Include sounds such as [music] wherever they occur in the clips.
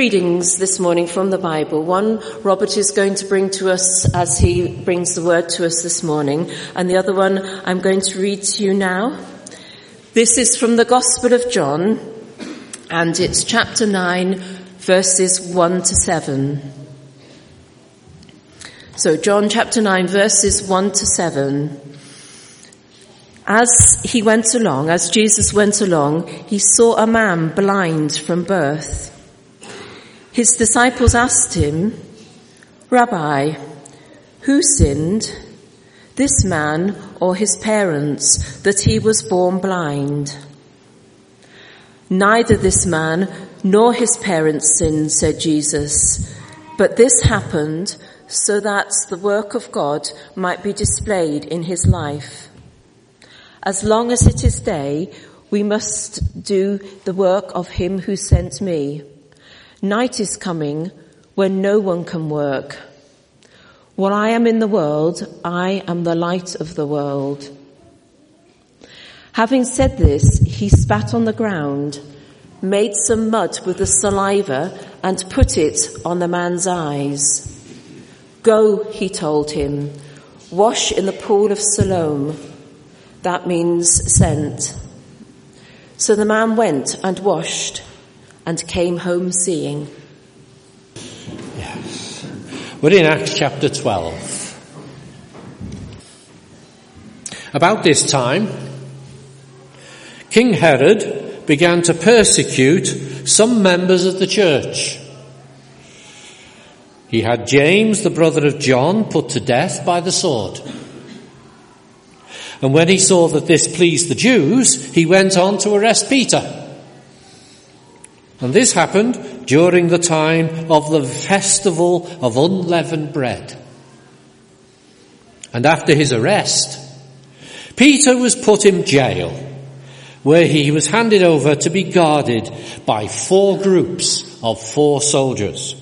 readings this morning from the Bible. One Robert is going to bring to us as he brings the word to us this morning, and the other one I'm going to read to you now. This is from the Gospel of John, and it's chapter 9, verses 1 to 7. So John chapter 9, verses 1 to 7. As he went along, as Jesus went along, he saw a man blind from birth. His disciples asked him, Rabbi, who sinned, this man or his parents, that he was born blind? Neither this man nor his parents sinned, said Jesus, but this happened so that the work of God might be displayed in his life. As long as it is day, we must do the work of him who sent me. Night is coming when no one can work. While I am in the world, I am the light of the world. Having said this, he spat on the ground, made some mud with the saliva and put it on the man's eyes. Go, he told him, wash in the pool of Siloam that means sent. So the man went and washed and came home seeing. Yes. We're in Acts chapter 12. About this time, King Herod began to persecute some members of the church. He had James, the brother of John, put to death by the sword. And when he saw that this pleased the Jews, he went on to arrest Peter. And this happened during the time of the festival of unleavened bread. And after his arrest, Peter was put in jail, where he was handed over to be guarded by four groups of four soldiers.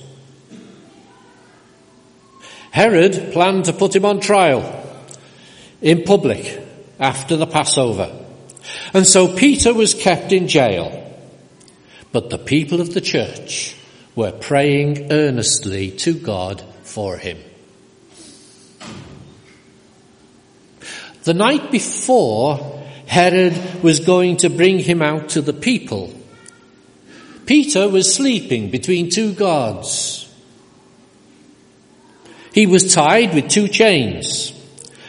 Herod planned to put him on trial in public after the Passover. And so Peter was kept in jail. But the people of the church were praying earnestly to God for him. The night before, Herod was going to bring him out to the people. Peter was sleeping between two guards. He was tied with two chains,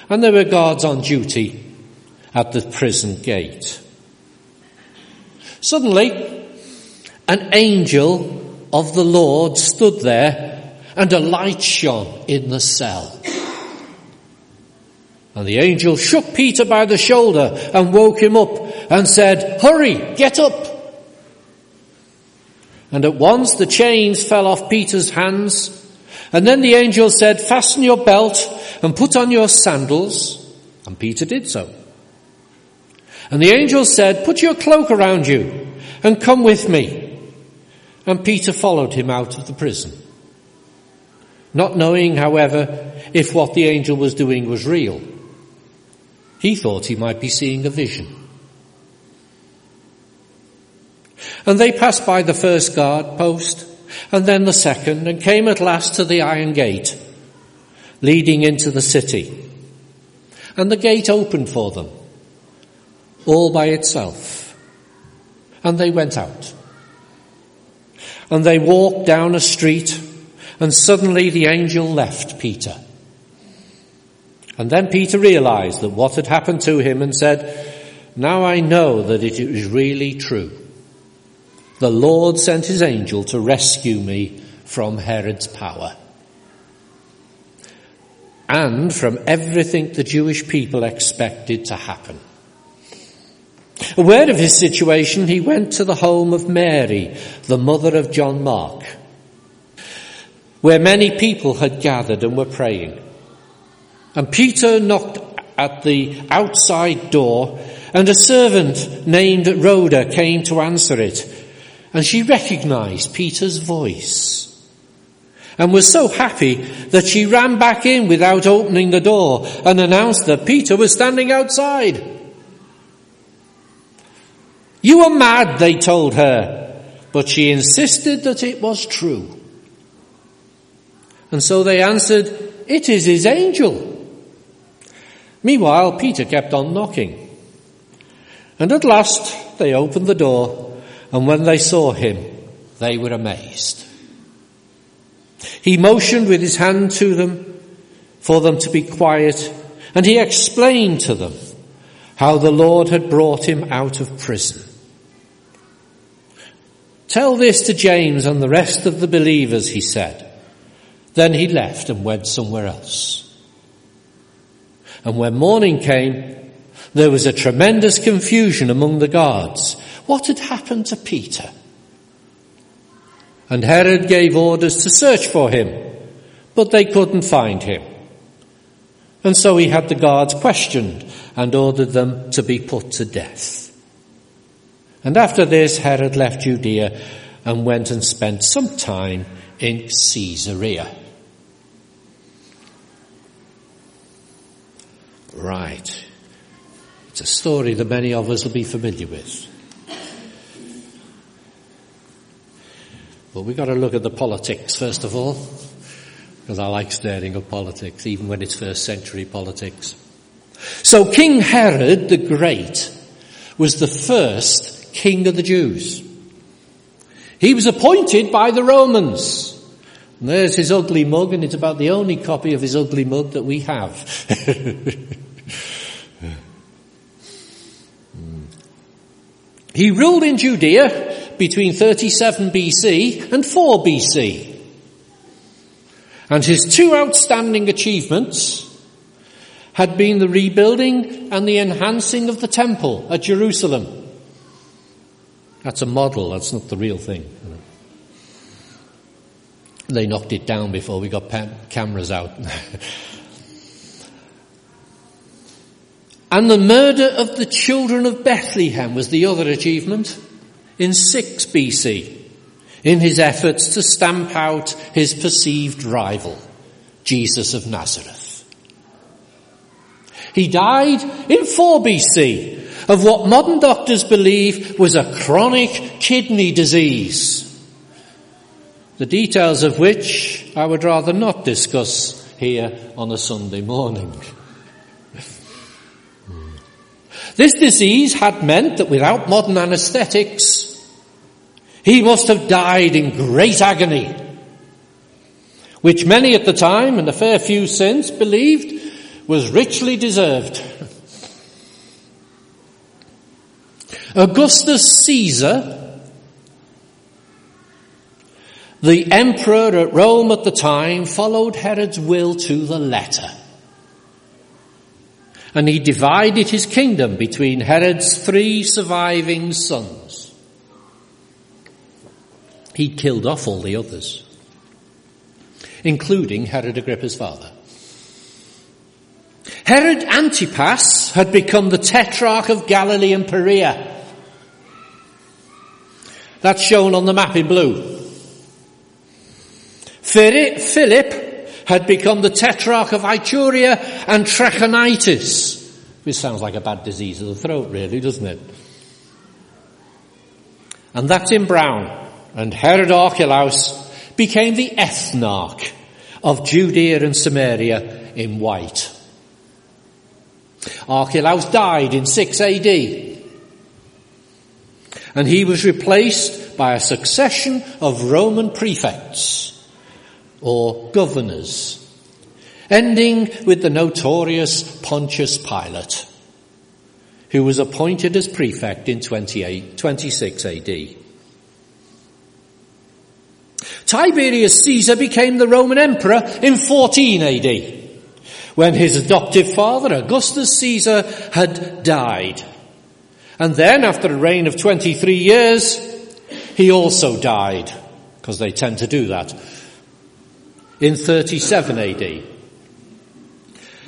and there were guards on duty at the prison gate. Suddenly, an angel of the Lord stood there and a light shone in the cell. And the angel shook Peter by the shoulder and woke him up and said, hurry, get up. And at once the chains fell off Peter's hands. And then the angel said, fasten your belt and put on your sandals. And Peter did so. And the angel said, put your cloak around you and come with me. And Peter followed him out of the prison. Not knowing, however, if what the angel was doing was real. He thought he might be seeing a vision. And they passed by the first guard post and then the second and came at last to the iron gate leading into the city. And the gate opened for them all by itself. And they went out. And they walked down a street and suddenly the angel left Peter. And then Peter realized that what had happened to him and said, now I know that it is really true. The Lord sent his angel to rescue me from Herod's power and from everything the Jewish people expected to happen. Aware of his situation, he went to the home of Mary, the mother of John Mark, where many people had gathered and were praying. And Peter knocked at the outside door and a servant named Rhoda came to answer it. And she recognized Peter's voice and was so happy that she ran back in without opening the door and announced that Peter was standing outside. You are mad, they told her. but she insisted that it was true. And so they answered, It is his angel. Meanwhile, Peter kept on knocking. And at last they opened the door, and when they saw him, they were amazed. He motioned with his hand to them for them to be quiet, and he explained to them how the Lord had brought him out of prison. Tell this to James and the rest of the believers, he said. Then he left and went somewhere else. And when morning came, there was a tremendous confusion among the guards. What had happened to Peter? And Herod gave orders to search for him, but they couldn't find him. And so he had the guards questioned and ordered them to be put to death. And after this, Herod left Judea and went and spent some time in Caesarea. Right. It's a story that many of us will be familiar with. But we've got to look at the politics first of all because I like staring at politics, even when it's first century politics. So King Herod the Great was the first king of the Jews. He was appointed by the Romans. And there's his ugly mug, and it's about the only copy of his ugly mug that we have. [laughs] he ruled in Judea between 37 BC and 4 BC. And his two outstanding achievements had been the rebuilding and the enhancing of the temple at Jerusalem. That's a model, that's not the real thing. They knocked it down before we got cameras out. [laughs] and the murder of the children of Bethlehem was the other achievement in 6 BC in his efforts to stamp out his perceived rival, Jesus of Nazareth. He died in 4 BC of what modern doctors believe was a chronic kidney disease, the details of which I would rather not discuss here on a Sunday morning. This disease had meant that without modern anesthetics, he must have died in great agony, which many at the time and a fair few since believed was richly deserved. Augustus Caesar, the emperor at Rome at the time, followed Herod's will to the letter. And he divided his kingdom between Herod's three surviving sons. He killed off all the others, including Herod Agrippa's father. Herod Antipas had become the tetrarch of Galilee and Perea. That's shown on the map in blue. Philip had become the tetrarch of Iturea and Trachonitis, which sounds like a bad disease of the throat, really, doesn't it? And that's in brown and Herod Archelaus became the ethnarch of Judea and Samaria in white. Archelaus died in 6 AD and he was replaced by a succession of Roman prefects or governors, ending with the notorious Pontius Pilate, who was appointed as prefect in 26 AD. Tiberius Caesar became the Roman emperor in 14 AD, when his adoptive father, Augustus Caesar, had died. And then, after a reign of 23 years, he also died, because they tend to do that, in 37 AD.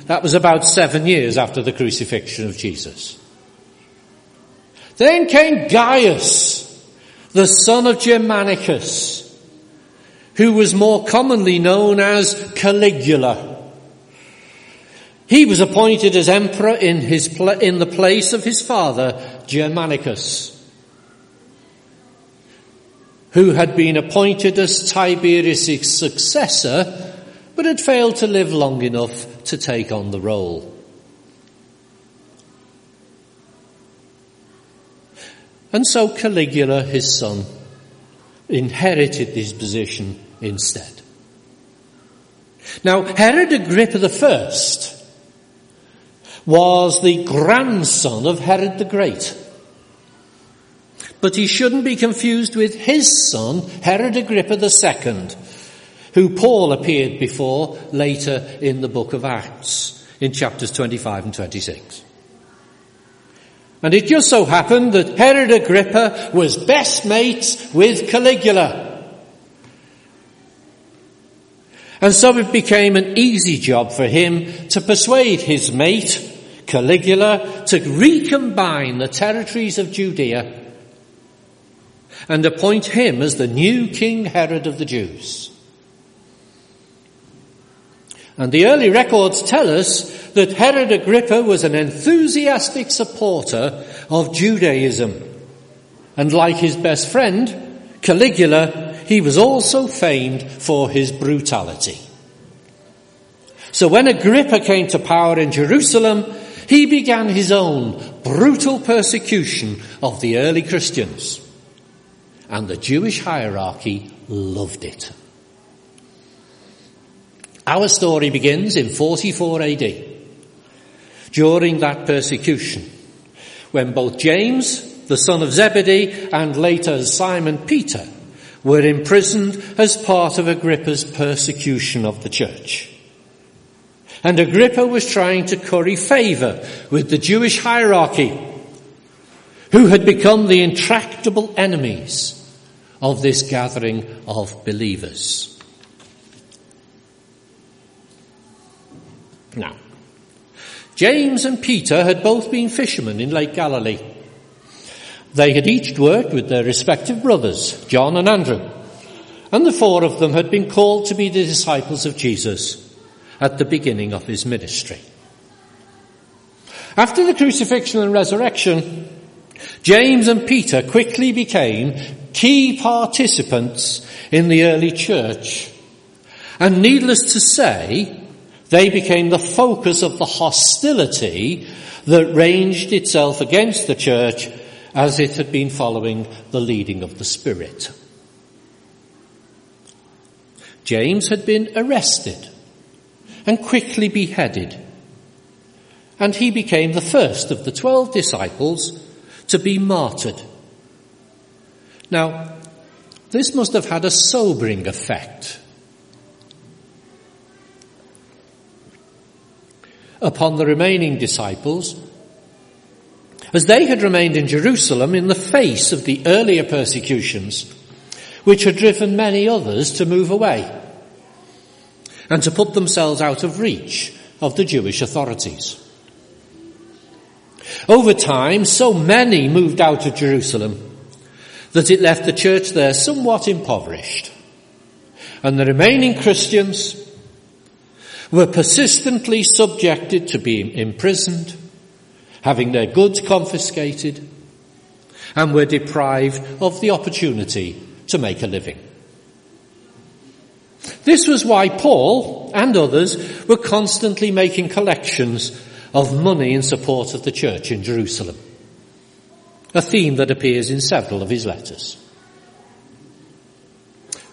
That was about seven years after the crucifixion of Jesus. Then came Gaius, the son of Germanicus, who was more commonly known as Caligula. He was appointed as emperor in, his in the place of his father, Germanicus. who had been appointed as Tiberius' successor, but had failed to live long enough to take on the role. And so Caligula, his son, inherited this position instead. Now, Herod Agrippa I was the grandson of Herod the Great. But he shouldn't be confused with his son, Herod Agrippa II, who Paul appeared before later in the book of Acts, in chapters 25 and 26. And it just so happened that Herod Agrippa was best mates with Caligula. And so it became an easy job for him to persuade his mate, Caligula, to recombine the territories of Judea and appoint him as the new King Herod of the Jews. And the early records tell us that Herod Agrippa was an enthusiastic supporter of Judaism. And like his best friend, Caligula, he was also famed for his brutality. So when Agrippa came to power in Jerusalem, he began his own brutal persecution of the early Christians and the Jewish hierarchy loved it. Our story begins in 44 AD, during that persecution, when both James, the son of Zebedee, and later Simon Peter were imprisoned as part of Agrippa's persecution of the church. And Agrippa was trying to curry favour with the Jewish hierarchy, who had become the intractable enemies of this gathering of believers. Now, James and Peter had both been fishermen in Lake Galilee. They had each worked with their respective brothers, John and Andrew, and the four of them had been called to be the disciples of Jesus at the beginning of his ministry. After the crucifixion and resurrection, James and Peter quickly became key participants in the early church. And needless to say, they became the focus of the hostility that ranged itself against the church as it had been following the leading of the Spirit. James had been arrested and quickly beheaded, and he became the first of the twelve disciples to be martyred. Now, this must have had a sobering effect upon the remaining disciples as they had remained in Jerusalem in the face of the earlier persecutions which had driven many others to move away and to put themselves out of reach of the Jewish authorities. Over time, so many moved out of Jerusalem that it left the church there somewhat impoverished. And the remaining Christians were persistently subjected to being imprisoned, having their goods confiscated, and were deprived of the opportunity to make a living. This was why Paul and others were constantly making collections of money in support of the church in Jerusalem. A theme that appears in several of his letters.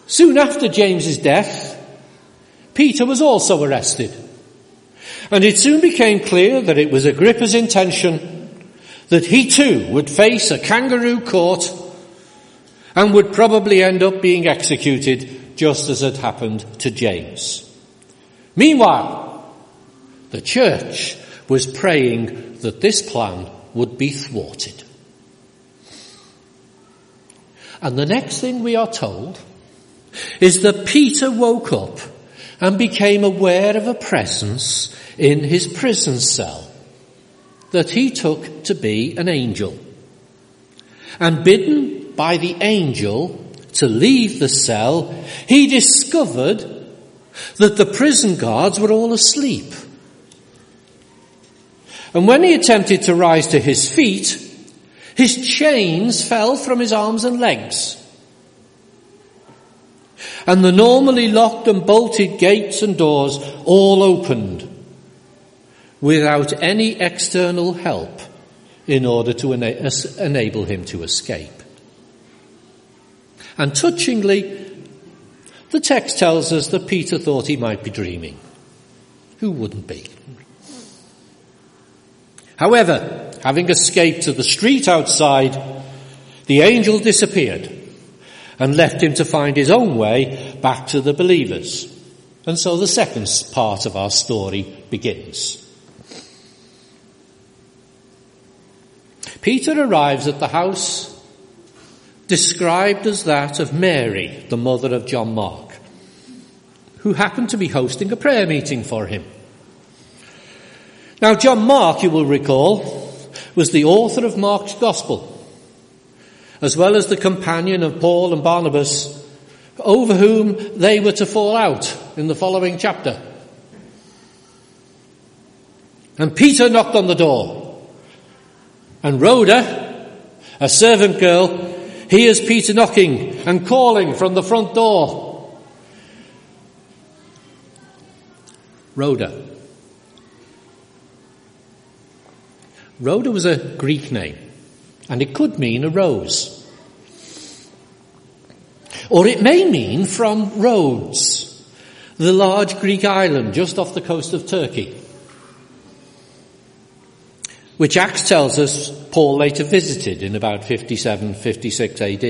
Soon after James's death, Peter was also arrested. And it soon became clear that it was Agrippa's intention that he too would face a kangaroo court and would probably end up being executed just as had happened to James. Meanwhile, the church was praying that this plan would be thwarted. And the next thing we are told is that Peter woke up and became aware of a presence in his prison cell that he took to be an angel. And bidden by the angel to leave the cell, he discovered that the prison guards were all asleep. And when he attempted to rise to his feet, his chains fell from his arms and legs. and the normally locked and bolted gates and doors all opened without any external help in order to ena- enable him to escape. And touchingly, the text tells us that Peter thought he might be dreaming. Who wouldn't be? However, having escaped to the street outside, the angel disappeared and left him to find his own way back to the believers. And so the second part of our story begins. Peter arrives at the house described as that of Mary, the mother of John Mark, who happened to be hosting a prayer meeting for him. Now, John Mark, you will recall, was the author of Mark's Gospel, as well as the companion of Paul and Barnabas, over whom they were to fall out in the following chapter. And Peter knocked on the door, and Rhoda, a servant girl, Here's Peter knocking and calling from the front door. Rhoda. Rhoda was a Greek name, and it could mean a rose. Or it may mean from Rhodes, the large Greek island just off the coast of Turkey which Acts tells us Paul later visited in about 57, 56 AD.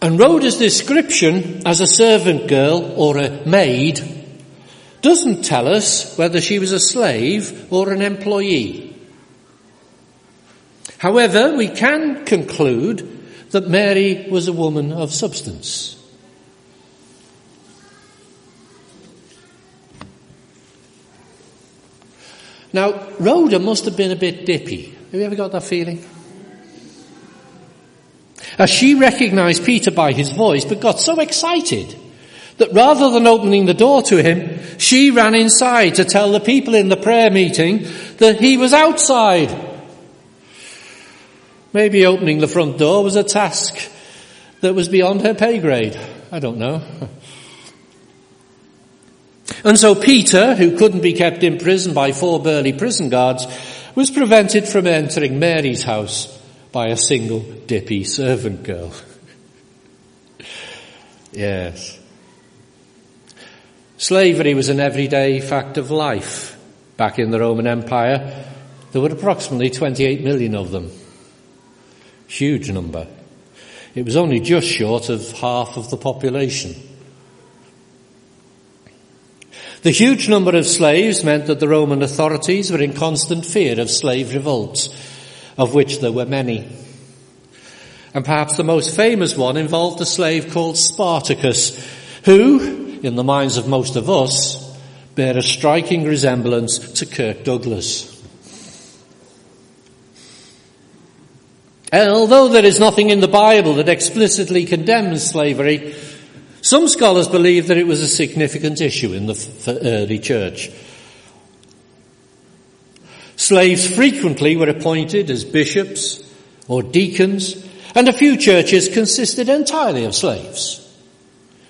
And Rhoda's description as a servant girl or a maid doesn't tell us whether she was a slave or an employee. However, we can conclude that Mary was a woman of substance. Now, Rhoda must have been a bit dippy. Have you ever got that feeling? As she recognized Peter by his voice, but got so excited that rather than opening the door to him, she ran inside to tell the people in the prayer meeting that he was outside. Maybe opening the front door was a task that was beyond her pay grade. I don't know. [laughs] And so Peter, who couldn't be kept in prison by four burly prison guards, was prevented from entering Mary's house by a single dippy servant girl. [laughs] yes. Slavery was an everyday fact of life back in the Roman Empire. There were approximately 28 million of them. Huge number. It was only just short of half of the population. The huge number of slaves meant that the Roman authorities were in constant fear of slave revolts, of which there were many. And perhaps the most famous one involved a slave called Spartacus, who, in the minds of most of us, bear a striking resemblance to Kirk Douglas. And Although there is nothing in the Bible that explicitly condemns slavery, some scholars believe that it was a significant issue in the early church. Slaves frequently were appointed as bishops or deacons, and a few churches consisted entirely of slaves,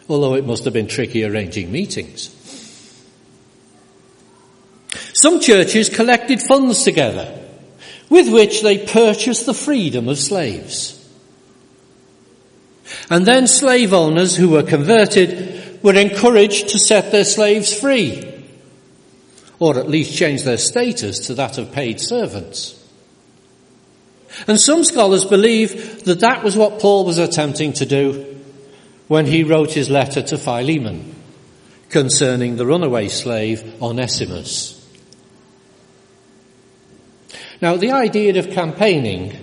although it must have been tricky arranging meetings. Some churches collected funds together with which they purchased the freedom of slaves. And then slave owners who were converted were encouraged to set their slaves free, or at least change their status to that of paid servants. And some scholars believe that that was what Paul was attempting to do when he wrote his letter to Philemon concerning the runaway slave Onesimus. Now, the idea of campaigning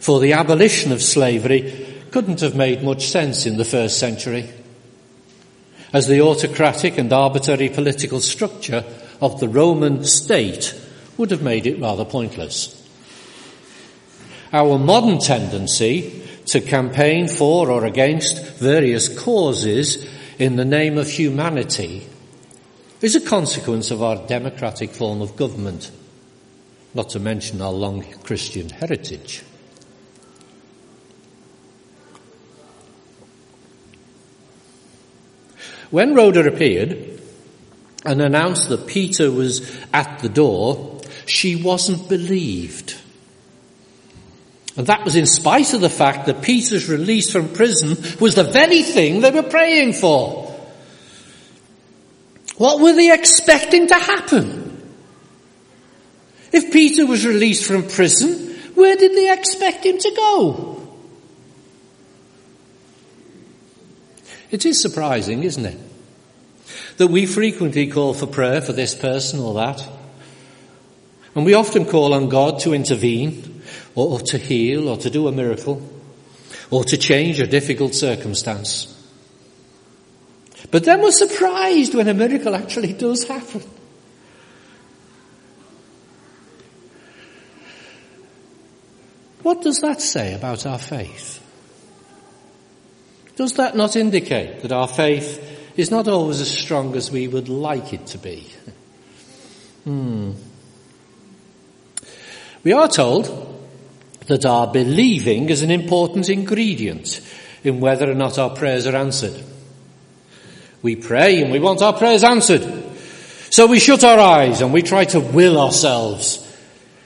for the abolition of slavery couldn't have made much sense in the first century, as the autocratic and arbitrary political structure of the Roman state would have made it rather pointless. Our modern tendency to campaign for or against various causes in the name of humanity is a consequence of our democratic form of government, not to mention our long Christian heritage. When Rhoda appeared and announced that Peter was at the door, she wasn't believed. And that was in spite of the fact that Peter's release from prison was the very thing they were praying for. What were they expecting to happen? If Peter was released from prison, where did they expect him to go? It is surprising, isn't it? That we frequently call for prayer for this person or that. And we often call on God to intervene or, to heal or to do a miracle or to change a difficult circumstance. But then we're surprised when a miracle actually does happen. What does that say about our faith? Does that not indicate that our faith is not always as strong as we would like it to be? [laughs] Hmm. We are told that our believing is an important ingredient in whether or not our prayers are answered. We pray and we want our prayers answered. So we shut our eyes and we try to will ourselves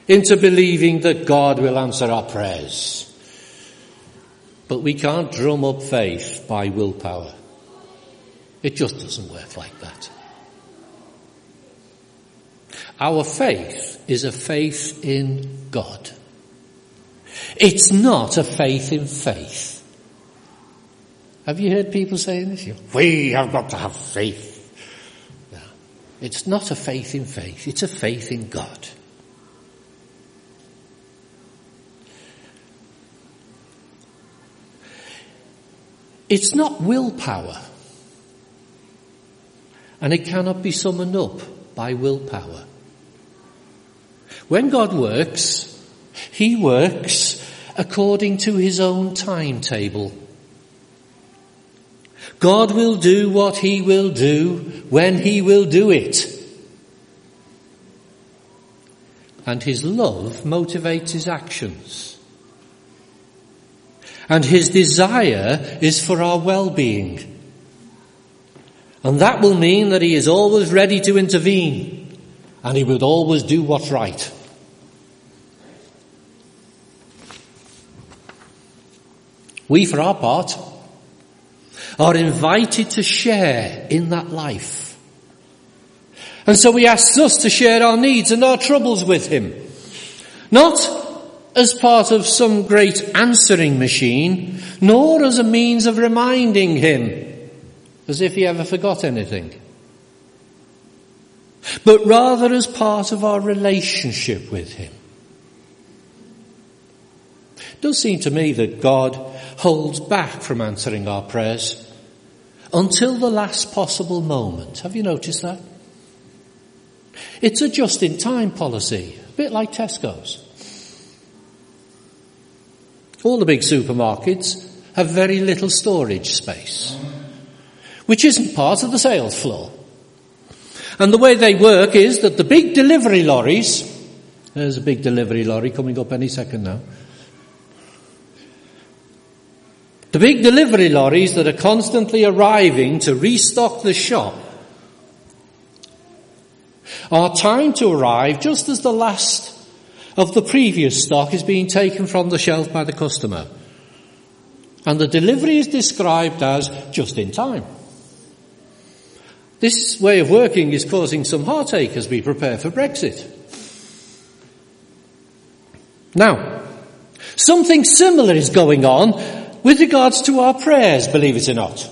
into believing that God will answer our prayers. But we can't drum up faith by willpower. It just doesn't work like that. Our faith is a faith in God. It's not a faith in faith. Have you heard people saying this? We have got to have faith. It's not a faith in faith, it's a faith in God. It's not willpower. And it cannot be summoned up by willpower. When God works, He works according to His own timetable. God will do what He will do when He will do it. And His love motivates His actions. And his desire is for our well-being. And that will mean that he is always ready to intervene and he would always do what's right. We, for our part, are invited to share in that life. And so he asks us to share our needs and our troubles with him. Not as part of some great answering machine, nor as a means of reminding him, as if he ever forgot anything, but rather as part of our relationship with him. It does seem to me that God holds back from answering our prayers until the last possible moment. Have you noticed that? It's a just in time policy, a bit like Tesco's. All the big supermarkets have very little storage space, which isn't part of the sales floor. And the way they work is that the big delivery lorries, there's a big delivery lorry coming up any second now. The big delivery lorries that are constantly arriving to restock the shop are timed to arrive just as the last of the previous stock is being taken from the shelf by the customer. And the delivery is described as just in time. This way of working is causing some heartache as we prepare for Brexit. Now, something similar is going on with regards to our prayers, believe it or not.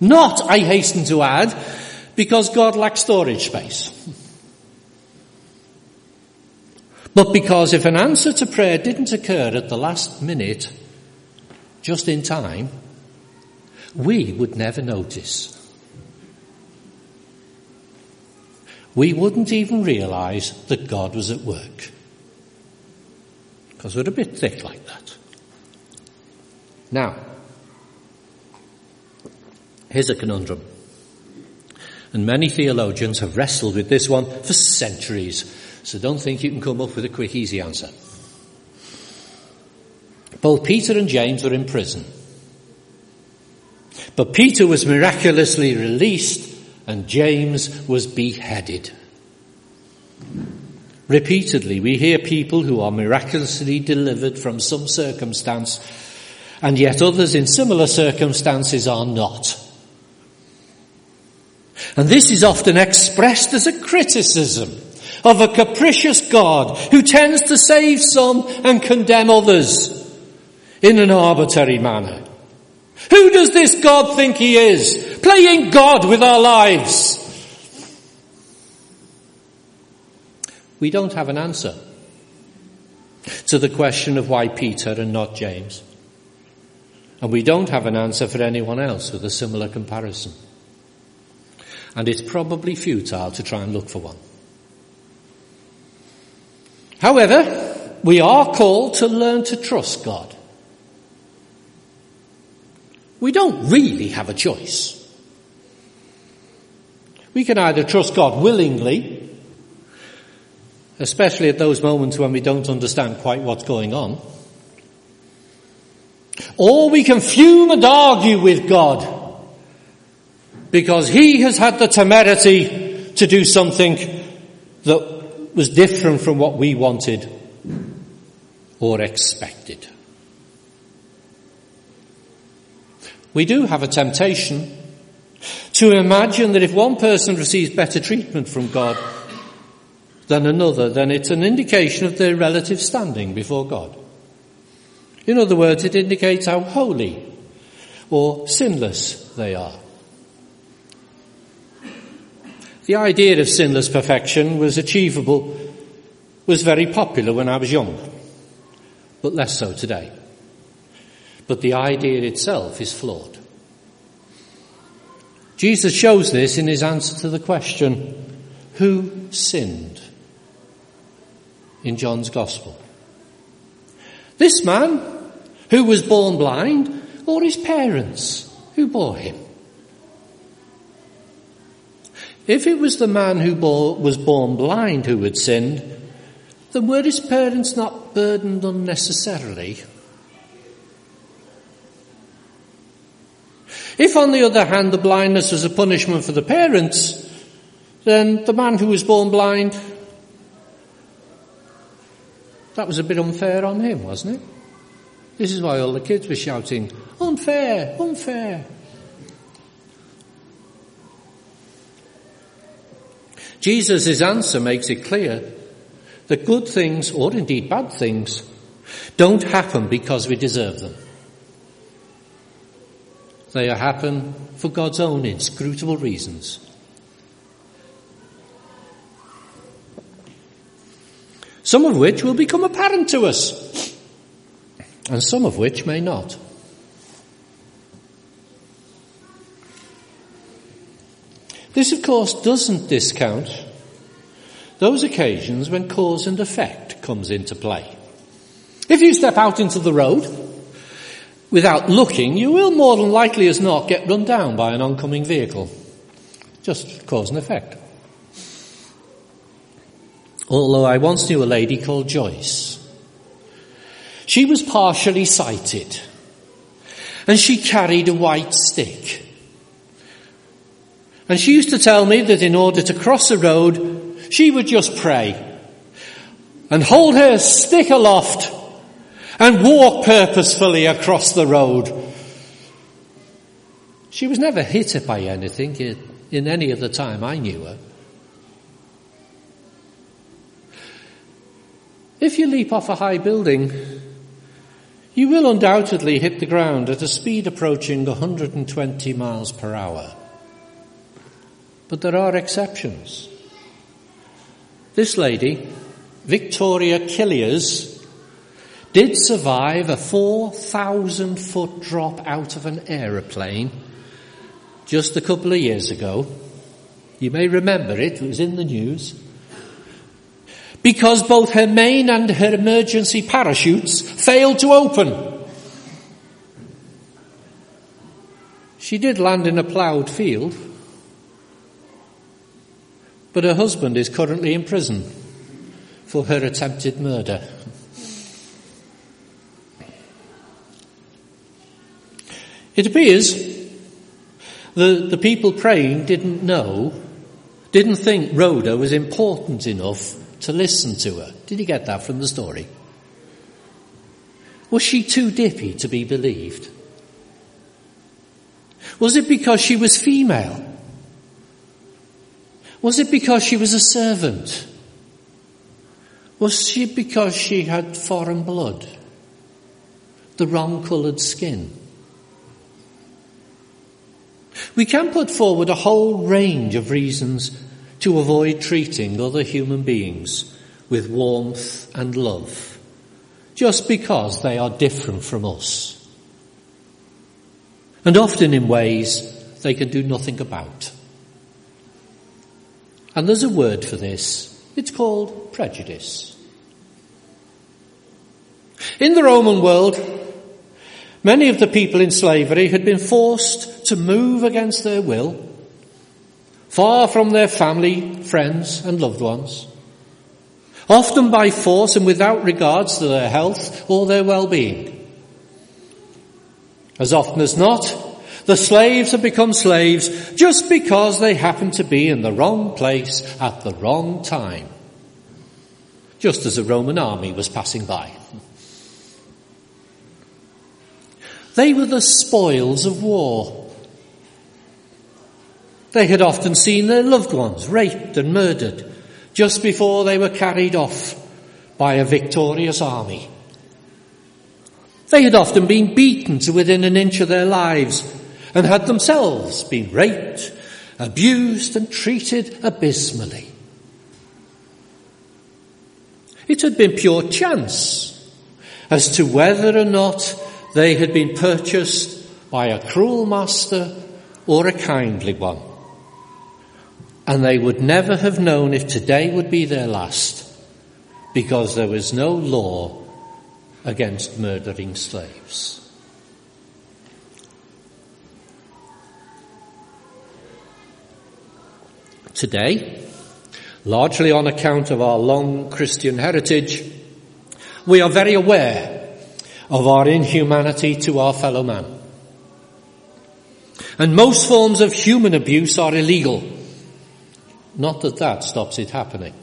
Not, I hasten to add, because God lacks storage space. But because if an answer to prayer didn't occur at the last minute, just in time, we would never notice. We wouldn't even realize that God was at work. Because we're a bit thick like that. Now, here's a conundrum. And many theologians have wrestled with this one for centuries. So don't think you can come up with a quick, easy answer. Both Peter and James were in prison. But Peter was miraculously released and James was beheaded. Repeatedly, we hear people who are miraculously delivered from some circumstance, and yet others in similar circumstances are not. And this is often expressed as a criticism of a capricious God who tends to save some and condemn others in an arbitrary manner. Who does this God think he is? Playing God with our lives. We don't have an answer to the question of why Peter and not James. And we don't have an answer for anyone else with a similar comparison. And it's probably futile to try and look for one. However, we are called to learn to trust God. We don't really have a choice. We can either trust God willingly, especially at those moments when we don't understand quite what's going on, or we can fume and argue with God because He has had the temerity to do something that was different from what we wanted or expected. We do have a temptation to imagine that if one person receives better treatment from God than another, then it's an indication of their relative standing before God. In other words, it indicates how holy or sinless they are. The idea of sinless perfection was achievable, was very popular when I was young, but less so today but the idea itself is flawed. Jesus shows this in his answer to the question, who sinned? In John's Gospel. This man who was born blind or his parents who bore him? If it was the man who bore, was born blind who had sinned, then were his parents not burdened unnecessarily If, on the other hand, the blindness was a punishment for the parents, then the man who was born blind, that was a bit unfair on him, wasn't it? This is why all the kids were shouting, unfair, unfair. Jesus' answer makes it clear that good things, or indeed bad things, don't happen because we deserve them. They happen for God's own inscrutable reasons. Some of which will become apparent to us, and some of which may not. This, of course, doesn't discount those occasions when cause and effect comes into play. If you step out into the road without looking, you will more than likely as not get run down by an oncoming vehicle. Just cause and effect. Although I once knew a lady called Joyce. She was partially sighted and she carried a white stick. And she used to tell me that in order to cross a road, she would just pray and hold her stick aloft and walk purposefully across the road. She was never hit by anything in any of the time I knew her. If you leap off a high building, you will undoubtedly hit the ground at a speed approaching 120 miles per hour. But there are exceptions. This lady, Victoria Cilliers, did survive a 4,000 foot drop out of an aeroplane just a couple of years ago. You may remember it, it was in the news. Because both her main and her emergency parachutes failed to open. She did land in a ploughed field, but her husband is currently in prison for her attempted murder. It appears The, the people praying didn't know, didn't think Rhoda was important enough to listen to her. Did you get that from the story? Was she too dippy to be believed? Was it because she was female? Was it because she was a servant? Was she because she had foreign blood? The wrong coloured skin? We can put forward a whole range of reasons to avoid treating other human beings with warmth and love, just because they are different from us. And often in ways they can do nothing about. And there's a word for this. It's called prejudice. In the Roman world, many of the people in slavery had been forced to move against their will, far from their family, friends and loved ones, often by force and without regards to their health or their well-being. As often as not, the slaves have become slaves just because they happen to be in the wrong place at the wrong time. Just as a Roman army was passing by. They were the spoils of war. They had often seen their loved ones raped and murdered just before they were carried off by a victorious army. They had often been beaten to within an inch of their lives and had themselves been raped, abused and treated abysmally. It had been pure chance as to whether or not they had been purchased by a cruel master or a kindly one. And they would never have known if today would be their last because there was no law against murdering slaves. Today, largely on account of our long Christian heritage, we are very aware of our inhumanity to our fellow man. And most forms of human abuse are illegal. Not that that stops it happening.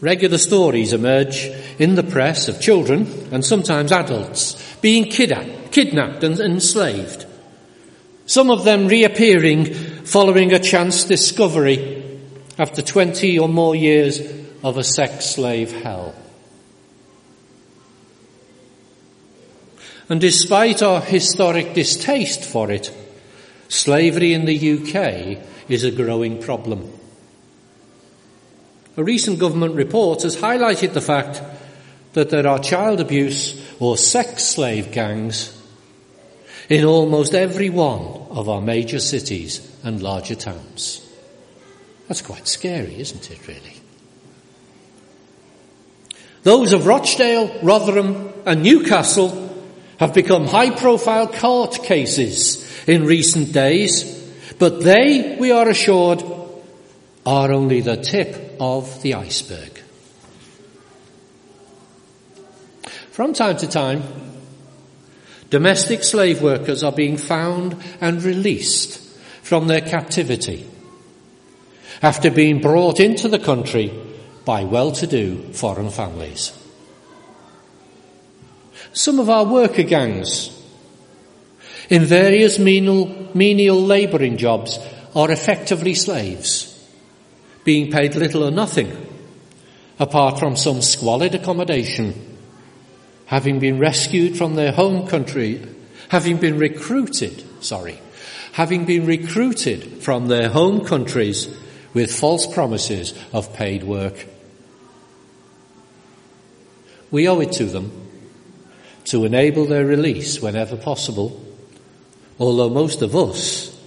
Regular stories emerge in the press of children and sometimes adults being kidnapped and enslaved. Some of them reappearing following a chance discovery after 20 or more years of a sex slave hell. And despite our historic distaste for it, slavery in the UK is a growing problem. A recent government report has highlighted the fact that there are child abuse or sex slave gangs in almost every one of our major cities and larger towns. That's quite scary, isn't it, really? Those of Rochdale, Rotherham and Newcastle have become high profile court cases in recent days, but they, we are assured, are only the tip of the iceberg. From time to time, Domestic slave workers are being found and released from their captivity after being brought into the country by well-to-do foreign families. Some of our worker gangs in various menial, menial labouring jobs are effectively slaves, being paid little or nothing, apart from some squalid accommodation having been rescued from their home country, having been recruited, sorry, having been recruited from their home countries with false promises of paid work. We owe it to them to enable their release whenever possible, although most of us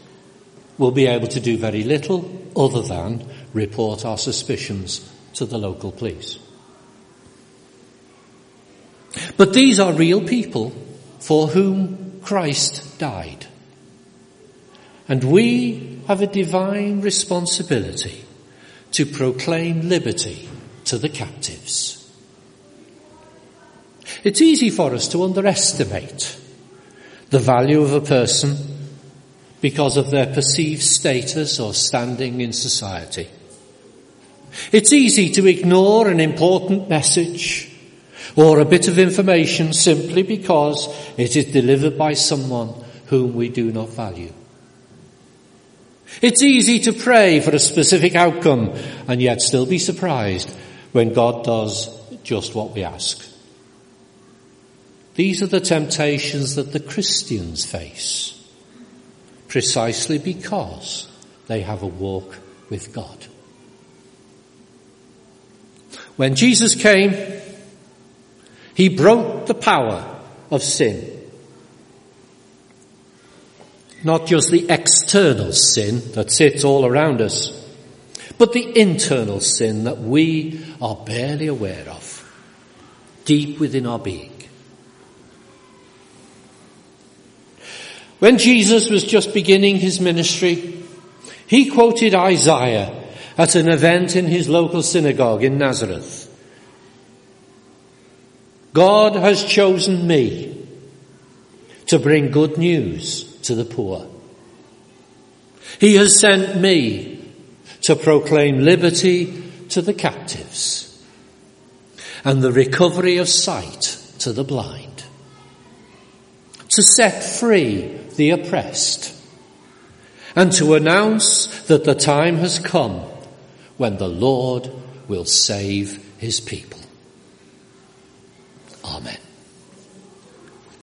will be able to do very little other than report our suspicions to the local police. But these are real people for whom Christ died. And we have a divine responsibility to proclaim liberty to the captives. It's easy for us to underestimate the value of a person because of their perceived status or standing in society. It's easy to ignore an important message or a bit of information simply because it is delivered by someone whom we do not value. It's easy to pray for a specific outcome and yet still be surprised when God does just what we ask. These are the temptations that the Christians face precisely because they have a walk with God. When Jesus came, he broke the power of sin. Not just the external sin that sits all around us, but the internal sin that we are barely aware of, deep within our being. When Jesus was just beginning his ministry, he quoted Isaiah at an event in his local synagogue in Nazareth. God has chosen me to bring good news to the poor. He has sent me to proclaim liberty to the captives and the recovery of sight to the blind, to set free the oppressed, and to announce that the time has come when the Lord will save his people. Amen.